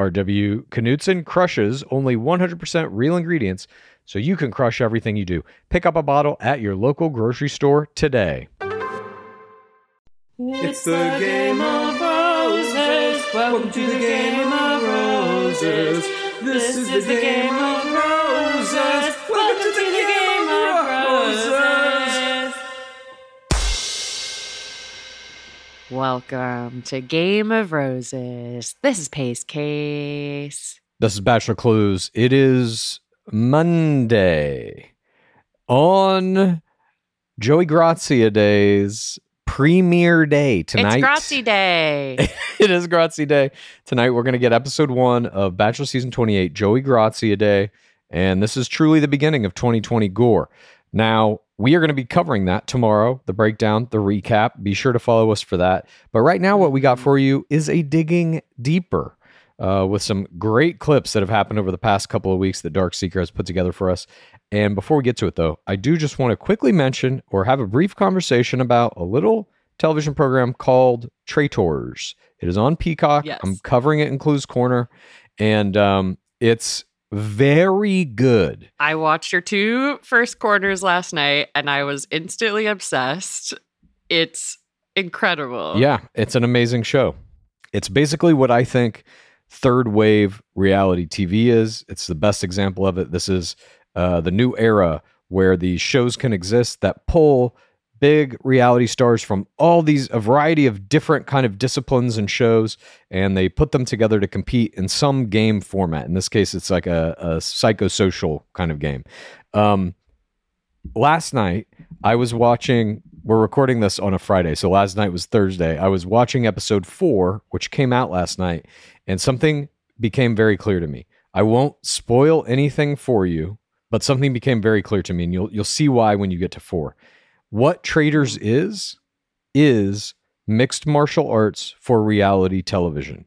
RW Knudsen crushes only 100% real ingredients, so you can crush everything you do. Pick up a bottle at your local grocery store today. It's the game of roses. Welcome to the game of roses. This is the game of roses. Welcome to the game of roses. Welcome to Game of Roses. This is Pace Case. This is Bachelor Clues. It is Monday on Joey Graziadei's premiere day tonight. It's Grazie Day. it is Grazie Day. Tonight we're going to get episode one of Bachelor Season 28, Joey Graziadei. And this is truly the beginning of 2020 Gore. Now, we are going to be covering that tomorrow, the breakdown, the recap. Be sure to follow us for that. But right now, what we got for you is a digging deeper uh, with some great clips that have happened over the past couple of weeks that Dark Seeker has put together for us. And before we get to it, though, I do just want to quickly mention or have a brief conversation about a little television program called Traitors. It is on Peacock. Yes. I'm covering it in Clues Corner, and um, it's very good. I watched your two first quarters last night and I was instantly obsessed. It's incredible. Yeah, it's an amazing show. It's basically what I think third wave reality TV is. It's the best example of it. This is uh, the new era where these shows can exist that pull big reality stars from all these a variety of different kind of disciplines and shows and they put them together to compete in some game format in this case it's like a, a psychosocial kind of game um, last night I was watching. We're recording this on a Friday, so last night was Thursday. I was watching episode four, which came out last night, and something became very clear to me. I won't spoil anything for you, but something became very clear to me, and you'll you'll see why when you get to four. What Traitors is is mixed martial arts for reality television.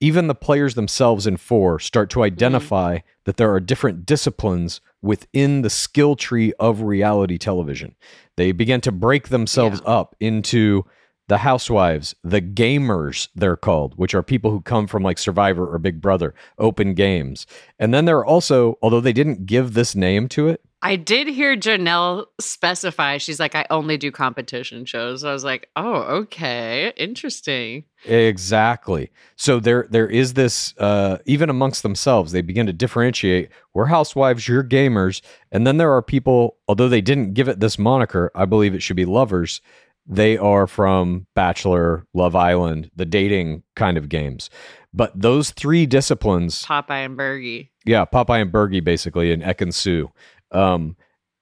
even the players themselves in four start to mm-hmm. identify that there are different disciplines within the skill tree of reality television. They begin to break themselves up into the housewives, the gamers, they're called, which are people who come from like Survivor or Big Brother, open games. And then there are also, although they didn't give this name to it, I did hear Janelle specify. She's like, I only do competition shows. I was like, oh, okay, interesting. Exactly. So there there is this uh, even amongst themselves, they begin to differentiate. We're housewives, you're gamers, and then there are people. Although they didn't give it this moniker, I believe it should be lovers. They are from Bachelor, Love Island, the dating kind of games. But those three disciplines, Popeye and Bergie. yeah, Popeye and Bergie, basically, and Ekin-Su, um,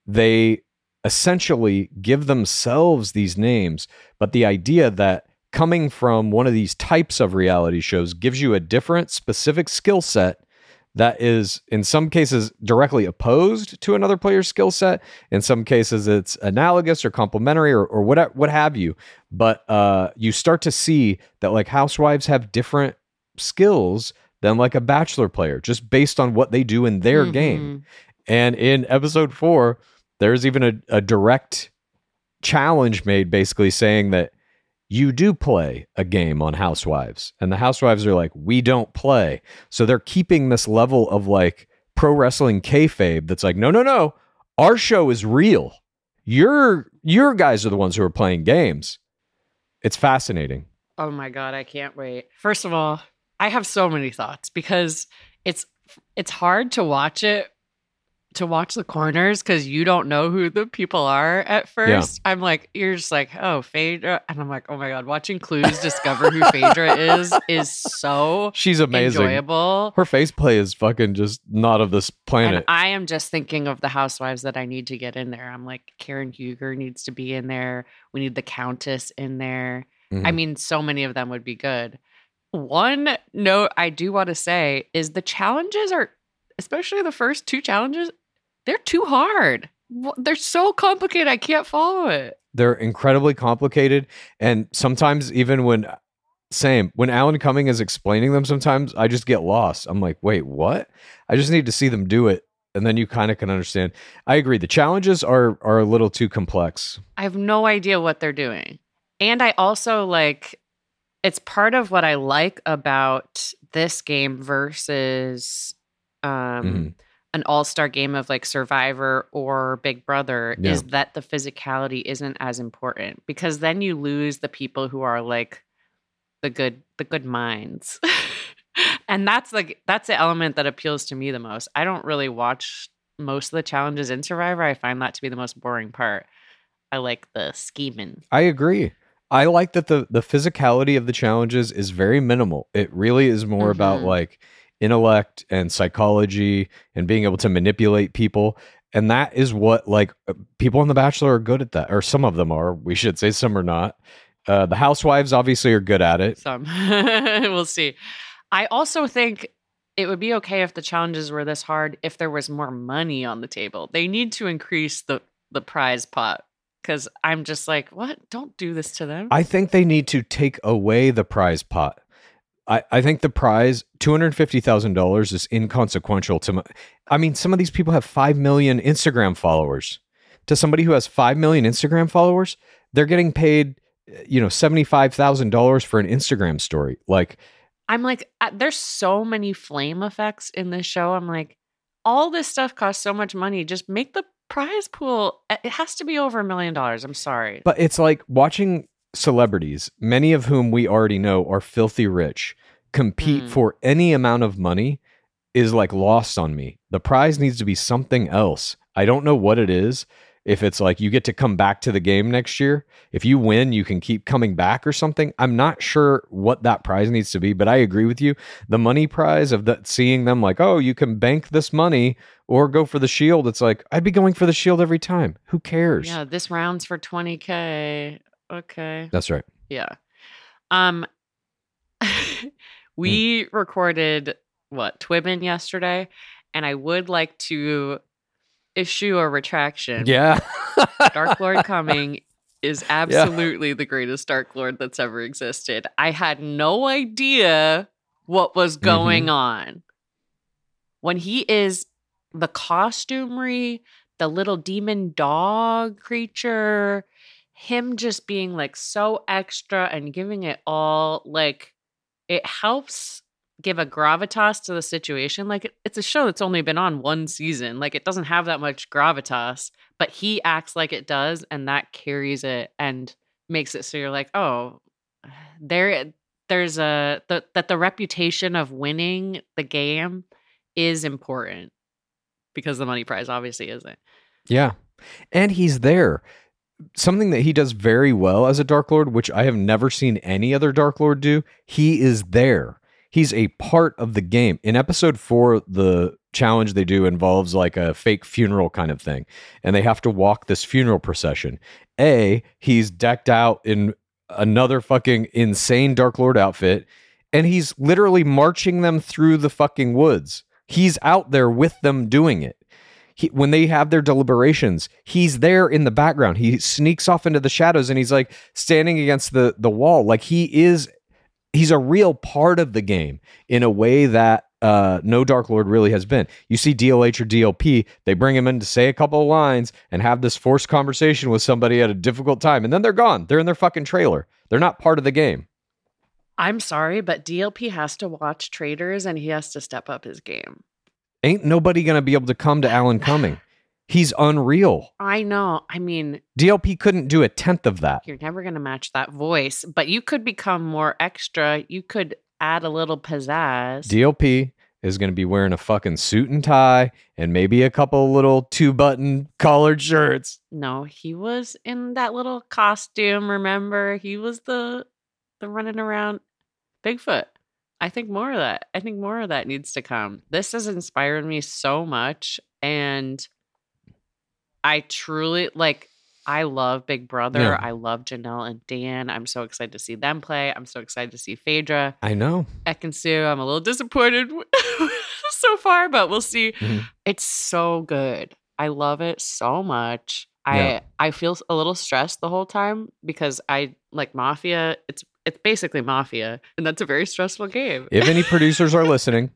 they essentially give themselves these names. But the idea that coming from one of these types of reality shows gives you a different, specific skill set that is, in some cases, directly opposed to another player's skill set. In some cases, it's analogous or complementary or, or what, what have you. But uh, you start to see that, like, housewives have different skills than like a bachelor player just based on what they do in their game. And in episode four, there's even a, a direct challenge made basically saying that you do play a game on Housewives. And the Housewives are like, we don't play. So they're keeping this level of like pro wrestling kayfabe that's like, no, no, no. Our show is real. Your your guys are the ones who are playing games. It's fascinating. Oh my god, I can't wait. First of all, I have so many thoughts because it's it's hard to watch it to watch the corners because you don't know who the people are at first. I'm like, you're just like, oh, Phaedra. And I'm like, oh my God, watching Clues discover who Phaedra is is so She's amazing. enjoyable. Her face play is fucking just not of this And planet. I am just thinking of the housewives that I need to get in there. I'm like, Karen Huger needs to be in there. We need the Countess in there. I Mhm. mean, so many of them would be good. One note I do want to say is the challenges are, especially the first two challenges, they're too hard. They're so complicated. I can't follow it. they're incredibly complicated and sometimes even when same when alan cumming is explaining them sometimes i just get lost i'm like wait what i just need to see them do it and then you kind of can understand i agree the challenges are are a little too complex I have no idea what they're doing. And I also like it's part of what I like about this game versus um Mhm. An all-star game of like Survivor or Big Brother Yeah. is that the physicality isn't as important because then you lose the people who are like the good the good minds. and that's like that's the element that appeals to me the most. I don't really watch most of the challenges in Survivor. I find that to be the most boring part. I like the scheming. i agree i like that the the physicality of the challenges is very minimal it really is more about Mhm. like intellect and psychology and being able to manipulate people and that is what like uh, people on the bachelor are good at that or some of them are we should say some are not uh, the housewives obviously are good at it Some we'll see. I also think it would be okay if the challenges were this hard if there was more money on the table. They need to increase the the prize pot because I'm just like, what? Don't do this to them. i think they need to take away the prize pot I, I think the prize $250000 is inconsequential to my, i mean some of these people have 5 million instagram followers to somebody who has 5 million instagram followers they're getting paid you know $75000 for an instagram story like I'm like, uh, there's so many flame effects in this show. I'm like, all this stuff costs so much money. Just make the prize pool. uh, It has to be over a million dollars. I'm sorry. But it's like watching celebrities, many of whom we already know are filthy rich, compete Mm. for any amount of money is like lost on me. The prize needs to be something else. I don't know what it is. If it's like you get to come back to the game next year, if you win, you can keep coming back or something. I'm not sure what that prize needs to be, but I agree with you. The money prize of that seeing them like, oh, you can bank this money or go for the shield. It's like I'd be going for the shield every time. Who cares? yeah, this round's for 20K. Okay. That's right. Yeah. Um we recorded what Twibbin yesterday and I would like to issue a retraction. Yeah. Dark Lord Cumming is absolutely the greatest Dark Lord that's ever existed. I had no idea what was going on. When he is the costumery, the little demon dog creature, him just being like so extra and giving it all, like it helps give a gravitas to the situation. Like it, it's a show that's only been on one season. Like it doesn't have that much gravitas, but he acts like it does, and that carries it and makes it so you're like, oh, there, there's a the, that the reputation of winning the game is important because the money prize obviously isn't. Yeah. And he's there. Something that he does very well as a Dark Lord, which I have never seen any other Dark Lord do, he is there. He's a part of the game. In episode four, the challenge they do involves like a fake funeral kind of thing, and they have to walk this funeral procession. A, he's decked out in another fucking insane Dark Lord outfit, and he's literally marching them through the fucking woods. He's out there with them doing it. He, when they have their deliberations, he's there in the background. He sneaks off into the shadows and he's like standing against the the wall. Like he is he's a real part of the game in a way that uh, no Dark Lord really has been. You see DLH or DLP, they bring him in to say a couple of lines and have this forced conversation with somebody at a difficult time, and then they're gone. They're in their fucking trailer. They're not part of the game. I'm sorry, but DLP has to watch Traitors and he has to step up his game. Ain't nobody gonna be able to come to Alan Cumming. He's unreal. I know. I mean, DLP couldn't do a tenth of that. you're never going to match that voice, but you could become more extra. You could add a little pizzazz. DLP is going to be wearing a fucking suit and tie and maybe a couple little two button collared shirts. no, he was in that little costume, remember? He was the the running around Bigfoot. I think more of that. I think more of that needs to come. This has inspired me so much and I truly like I love Big Brother. Yeah. I love Janelle and Dan. I'm so excited to see them play. I'm so excited to see Phaedra. I know. Ekin-Su. I'm a little disappointed so far, but we'll see. Mhm. It's so good. I love it so much. Yeah. I I feel a little stressed the whole time because I like Mafia. It's it's basically Mafia, and that's a very stressful game. If any producers are listening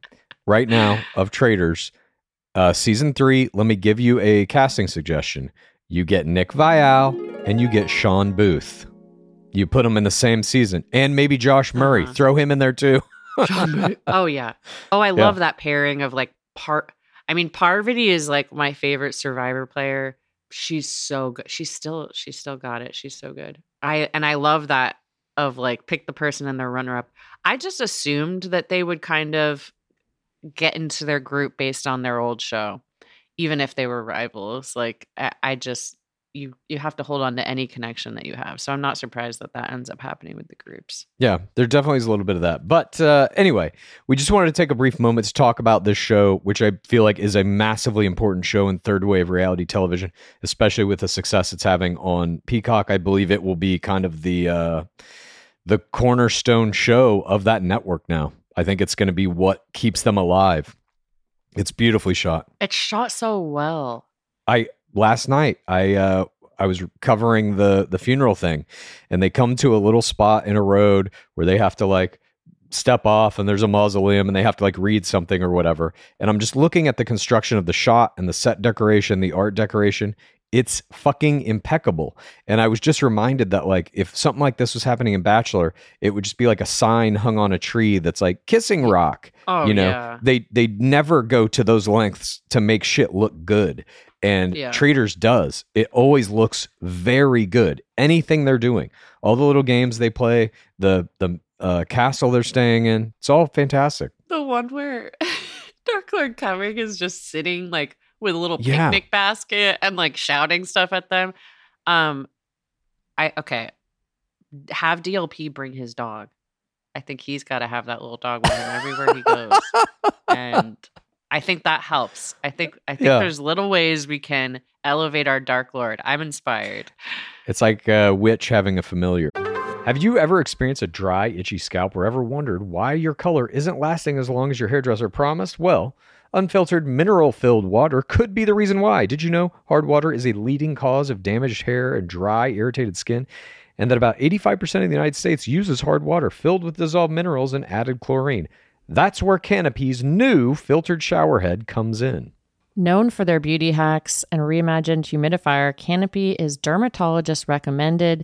right now of Traitors, uh, season three, let me give you a casting suggestion. You get Nick Viall and you get Shawn Booth. You put them in the same season, and maybe Josh Murray. Uh-huh. Throw him in there too. oh yeah. Oh, I love that pairing of like part. I mean, Parvati is like my favorite Survivor player. She's so good. She's still she's still got it. She's so good. I and I love that of like pick the person and their runner up. I just assumed that they would kind of get into their group based on their old show, even if they were rivals. Like I, I just you you have to hold on to any connection that you have. So I'm not surprised that that ends up happening with the groups. Yeah, there definitely is a little bit of that. But uh, anyway, we just wanted to take a brief moment to talk about this show, which I feel like is a massively important show in third wave reality television, especially with the success it's having on Peacock. I believe it will be kind of the uh, the cornerstone show of that network now. I think it's going to be what keeps them alive. It's beautifully shot. It's shot so well. I last night I uh I was covering the the funeral thing and they come to a little spot in a road where they have to like step off and there's a mausoleum and they have to like read something or whatever and I'm just looking at the construction of the shot and the set decoration the art decoration it's fucking impeccable. And I was just reminded that like if something like this was happening in Bachelor it would just be like a sign hung on a tree that's like kissing rock Oh you know? yeah. they they never go to those lengths to make shit look good. And Yeah. traitors does. It always looks very good. Anything they're doing all the little games they play the the uh, castle they're staying in it's all fantastic. The one where Dark Lord Cumming is just sitting like with a little Yeah. picnic basket and like shouting stuff at them. Um I okay. Have DLP bring his dog. I think he's got to have that little dog with him everywhere he goes. and I think that helps. I think I think Yeah. there's little ways we can elevate our Dark Lord. I'm inspired. it's like a witch having a familiar have you ever experienced a dry itchy scalp or ever wondered why your color isn't lasting as long as your hairdresser promised well Unfiltered mineral filled water could be the reason why. Did you know hard water is a leading cause of damaged hair and dry, irritated skin? And that about 85% of the United States uses hard water filled with dissolved minerals and added chlorine. That's where Canopy's new filtered shower head comes in. Known for their beauty hacks and reimagined humidifier, Canopy is dermatologist recommended.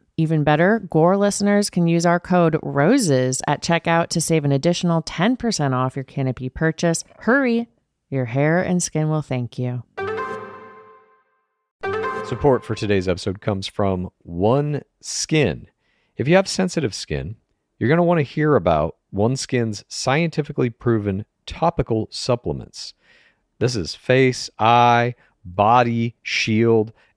Even better, Gore listeners can use our code ROSES at checkout to save an additional 10% off your Canopy purchase. Hurry, your hair and skin will thank you. Support for today's episode comes from One Skin. If you have sensitive skin, you're going to want to hear about One Skin's scientifically proven topical supplements. This is face, eye, body, shield,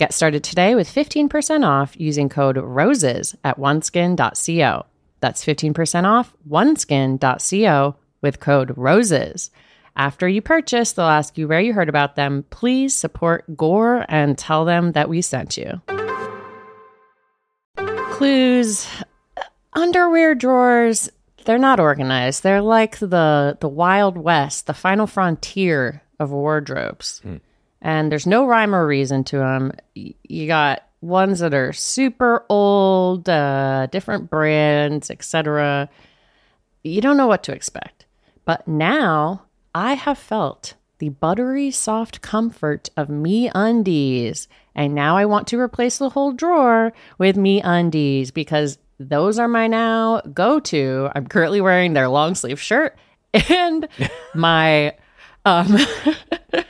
Get started today with 15% off using code ROSES at oneskin.co. That's 15% off oneskin.co with code ROSES. After you purchase, they'll ask you where you heard about them. Please support Gore and tell them that we sent you. Clues underwear drawers they're not organized they're like the the wild west the final frontier of wardrobes hmm. And there's no rhyme or reason to them you got ones that are super old uh, different brands etc you don't know what to expect. But now i have felt the buttery soft comfort of me undies. And now i want to replace the whole drawer with me undies because those are my now go to. I'm currently wearing their long sleeve shirt and my, um,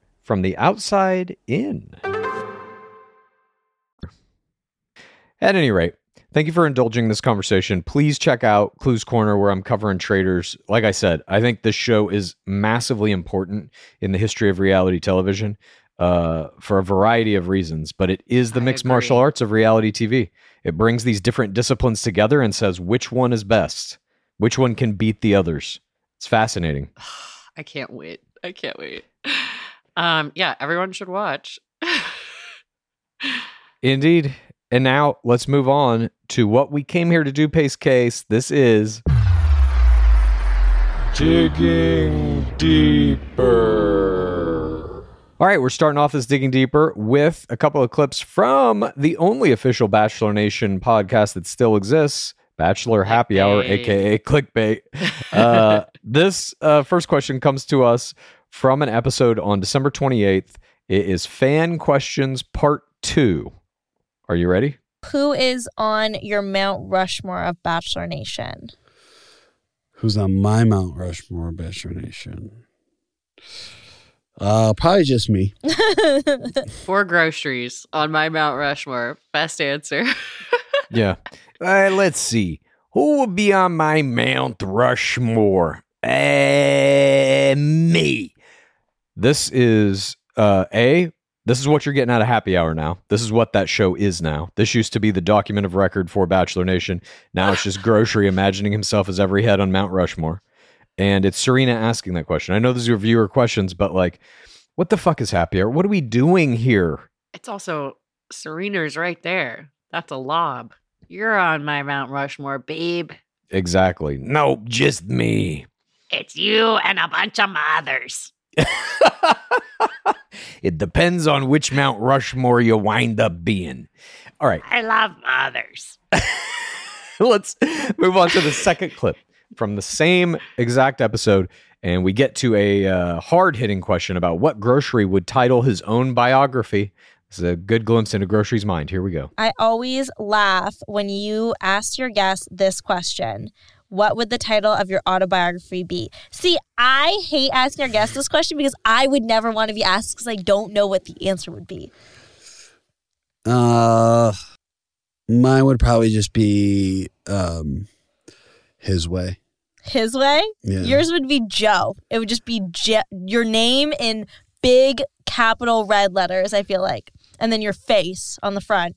from the outside in. At any rate, thank you for indulging this conversation. Please check out Clues Corner where I'm covering traitors. Like I said, I think this show is massively important in the history of reality television uh, for a variety of reasons, but it is the mixed martial arts of reality TV. It brings these different disciplines together and says which one is best, which one can beat the others. It's fascinating. I can't wait. I can't wait. Um, yeah, everyone should watch. Indeed. And now let's move on to what we came here to do, Pace Case. This is Digging Deeper. All right, we're starting off this Digging Deeper with a couple of clips from the only official Bachelor Nation podcast that still exists. Bachelor Happy Hour, Clickbait. aka Clickbait. Uh, this uh, first question comes to us from an episode on December 28th. It is Fan Questions Part 2. Are you ready? Who is on your Mount Rushmore of Bachelor Nation? Who's on my Mount Rushmore of Bachelor Nation? Uh, probably just me. For groceries on my Mount Rushmore. Best answer. Yeah. Uh, let's see. Who would be on my Mount Rushmore? Uh, me. This is uh, A. This is what you're getting out of happy hour now. This is what that show is now. This used to be the document of record for Bachelor Nation. Now it's just Grocery imagining himself as every head on Mount Rushmore. And it's Serena asking that question. I know these are viewer questions, but like, what the fuck is happy hour? What are we doing here? it's also Serena's right there. That's a lob. You're on my Mount Rushmore, babe. Exactly. No, just me. It's you and a bunch of mothers. it depends on which Mount Rushmore you wind up being. All right, I love mothers. let's move on to the second clip from the same exact episode. And we get to a uh, hard hitting question about what grocery would title his own biography. This is a good glimpse into Grocery's mind. Here we go. I always laugh when you ask your guest this question. What would the title of your autobiography be? See, I hate asking our guests this question because I would never want to be asked because I don't know what the answer would be. Uh, mine would probably just be um, his way. His way? Yeah. Yours would be Joe. It would just be Je- your name in big capital red letters, I feel like. And then your face on the front.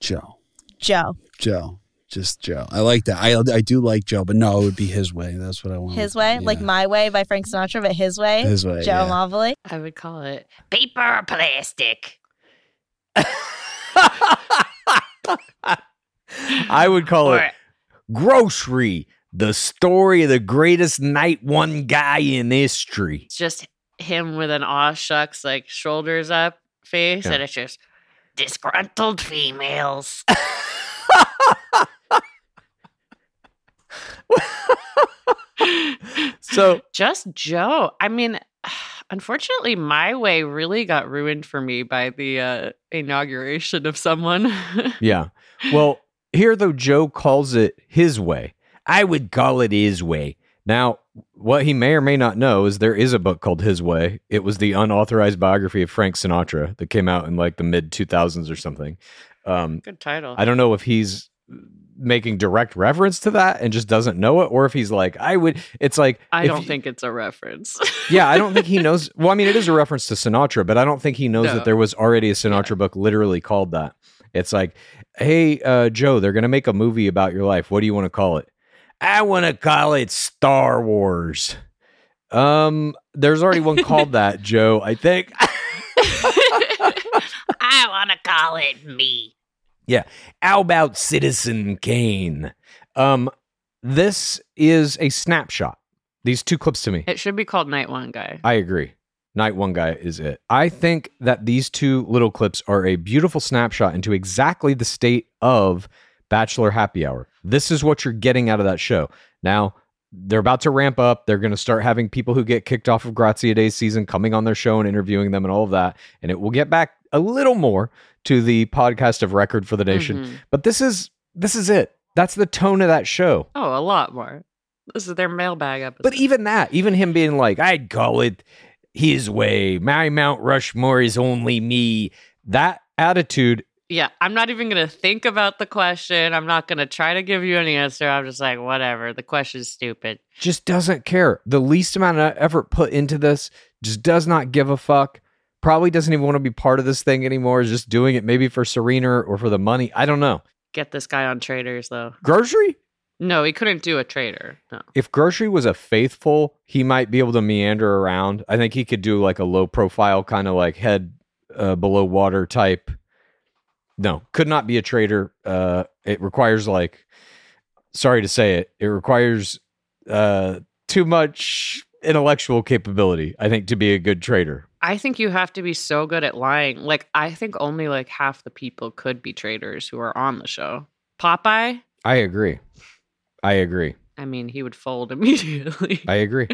Joe. Joe. Joe. Just Joe. I like that. I I do like Joe, but no, it would be his way. That's what I want. His way? Like My Way by Frank Sinatra, but His Way? His way, Joe yeah. Mobley. I would call it paper or plastic. I would call Or it Grocery, the story of the greatest night one guy in history. it's just him with an aw shucks, like shoulders up face, Yeah. and it's just disgruntled females. So, just Joe. I mean, unfortunately, my way really got ruined for me by the uh, inauguration of someone. yeah. Well, here though, Joe calls it his way. I would call it his way. Now, what he may or may not know is there is a book called His Way. It was the unauthorized biography of Frank Sinatra that came out in like the mid 2000s or something. Um, Good title. I don't know if he's making direct reference to that and just doesn't know it, or if he's like, I would. It's like I don't you- think it's a reference. yeah, I don't think he knows. Well, I mean, it is a reference to Sinatra, but I don't think he knows No. that there was already a Sinatra book literally called that. It's like, hey, uh, Joe, they're going to make a movie about your life. What do you want to call it? I want to call it Star Wars. Um, there's already one called that, Joe. I think. I want to call it me. Yeah. How about Citizen Kane? Um, this is a snapshot. These two clips to me. It should be called Night One Guy. I agree. Night One Guy is it. I think that these two little clips are a beautiful snapshot into exactly the state of Bachelor Happy Hour. This is what you're getting out of that show. Now, they're about to ramp up. They're going to start having people who get kicked off of Graziadei's season coming on their show and interviewing them and all of that. And it will get back a little more to the podcast of record for the nation. Mhm. But this is this is it. That's the tone of that show. Oh, a lot more. This is their mailbag episode. But even that, even him being like, I'd call it his way. My Mount Rushmore is only me. That attitude, yeah, I'm not even going to think about the question. I'm not going to try to give you an answer. I'm just like, whatever. The question's stupid. just doesn't care. The least amount of effort put into this just does not give a fuck. Probably doesn't even want to be part of this thing anymore. Is just doing it maybe for Serena or for the money. I don't know. Get this guy on traitors, though. Grocery? No, he couldn't do a traitor. No. If Grocery was a faithful, he might be able to meander around. I think he could do like a low profile kind of like head uh, below water type. No, could not be a traitor. Uh, it requires like, sorry to say it, it requires uh, too much intellectual capability. I think to be a good trader. I think you have to be so good at lying. Like, I think only like half the people could be traitors who are on the show. Popeye, I agree. I agree. I mean, he would fold immediately. I agree.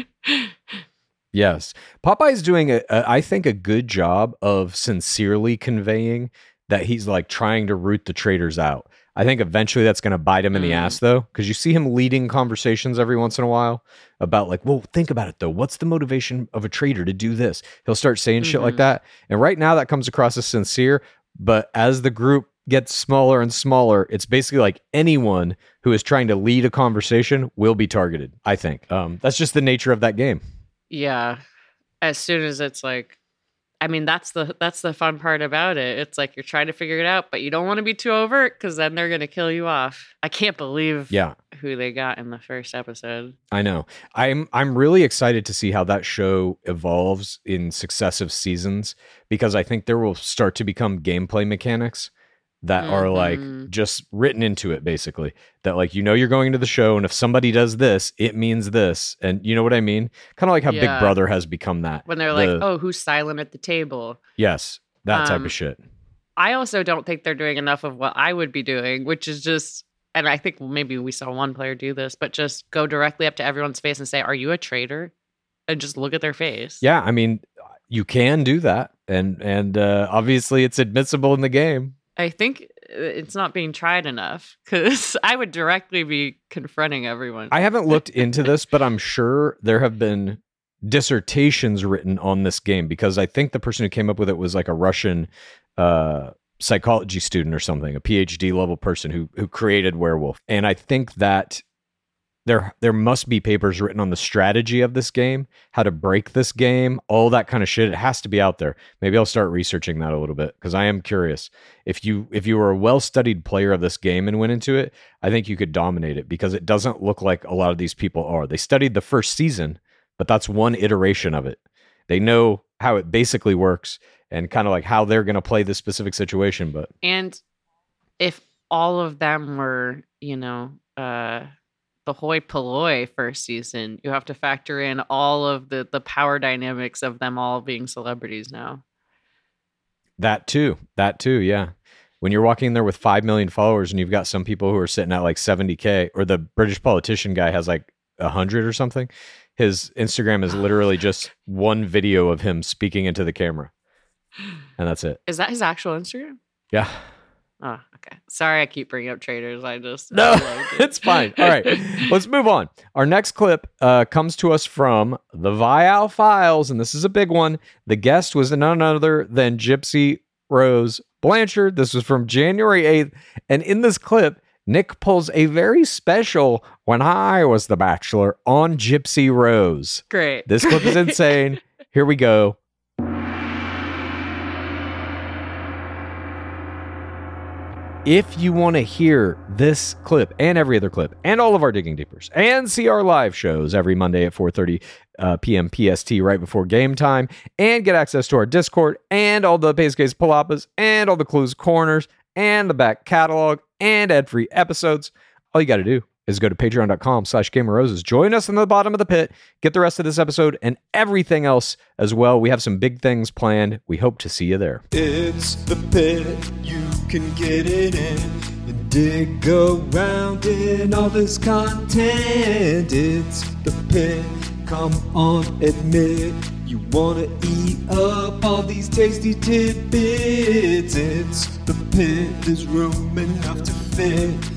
yes. Popeye's doing, a, a, I think, a good job of sincerely conveying that he's like trying to root the traitors out. I think eventually that's going to bite him in the ass though, because you see him leading conversations every once in a while about like, well, think about it though. What's the motivation of a traitor to do this? He'll start saying shit like that. And right now that comes across as sincere, but as the group gets smaller and smaller, it's basically like anyone who is trying to lead a conversation will be targeted. I think um, that's just the nature of that game. Yeah. As soon as it's like I mean that's the that's the fun part about it. It's like you're trying to figure it out, but you don't want to be too overt cuz then they're going to kill you off. I can't believe Yeah, who they got in the first episode. I know. I'm I'm really excited to see how that show evolves in successive seasons because I think there will start to become gameplay mechanics that are like Mhm. just written into it basically that like you know you're going to the show and if somebody does this it means this and you know what I mean kind of like how Big Brother has become that When they're The- like, "Oh, who's silent at the table?" yes that type Um, of shit I also don't think they're doing enough of what I would be doing, which is just, and I think maybe we saw one player do this, but just go directly up to everyone's face and say, Are you a traitor? And just look at their face. yeah I mean you can do that and and uh, obviously it's admissible in the game I think uh, it's not being tried enough because I would directly be confronting everyone. I haven't looked into this, but I'm sure there have been dissertations written on this game because I think the person who came up with it was like a Russian uh, psychology student or something, a PhD level person who who created Werewolf. And I think that there there must be papers written on the strategy of this game, how to break this game, all that kind of shit. It has to be out there. Maybe I'll start researching that a little bit because I am curious. If you if you were a well studied player of this game and went into it, I think you could dominate it because it doesn't look like a lot of these people are. They studied the first season, but that's one iteration of it. They know how it basically works and kind of like how they're going to play this specific situation. But and if all of them were, you know, uh, the hoi polloi first season, you have to factor in all of the the power dynamics of them all being celebrities now. That too. That too. Yeah. When you're walking in there with 5 million followers and you've got some people who are sitting at like 70K, or the British politician guy has like a 100 or something, his Instagram is literally just one video of him speaking into the camera. And that's it. Is that his actual Instagram? Yeah. Oh, okay. Sorry, I keep bringing up traitors. I just No, it. it's fine. All right, let's move on. Our next clip uh, comes to us from the Viall Files, and this is a big one. The guest was none other than Gypsy Rose Blanchard. This was from January 8th. And in this clip, Nick pulls a very special when I was the bachelor on Gypsy Rose. Great. This clip is insane. Here we go. If you want to hear this clip and every other clip and all of our digging deepers and see our live shows every Monday at 4:30 uh, p.m. PST right before game time and get access to our Discord and all the Pace Case Palapas and all the Clues Corners and the back catalog and ad-free episodes, all you got to do is go to patreon.com slash gamer roses. Join us in the bottom of the pit. Get the rest of this episode and everything else as well. We have some big things planned. We hope to see you there. It's the pit, you can get it in and dig around in all this content. It's the pit, come on, admit you wanna eat up all these tasty tidbits. It's the pit, there's room enough to fit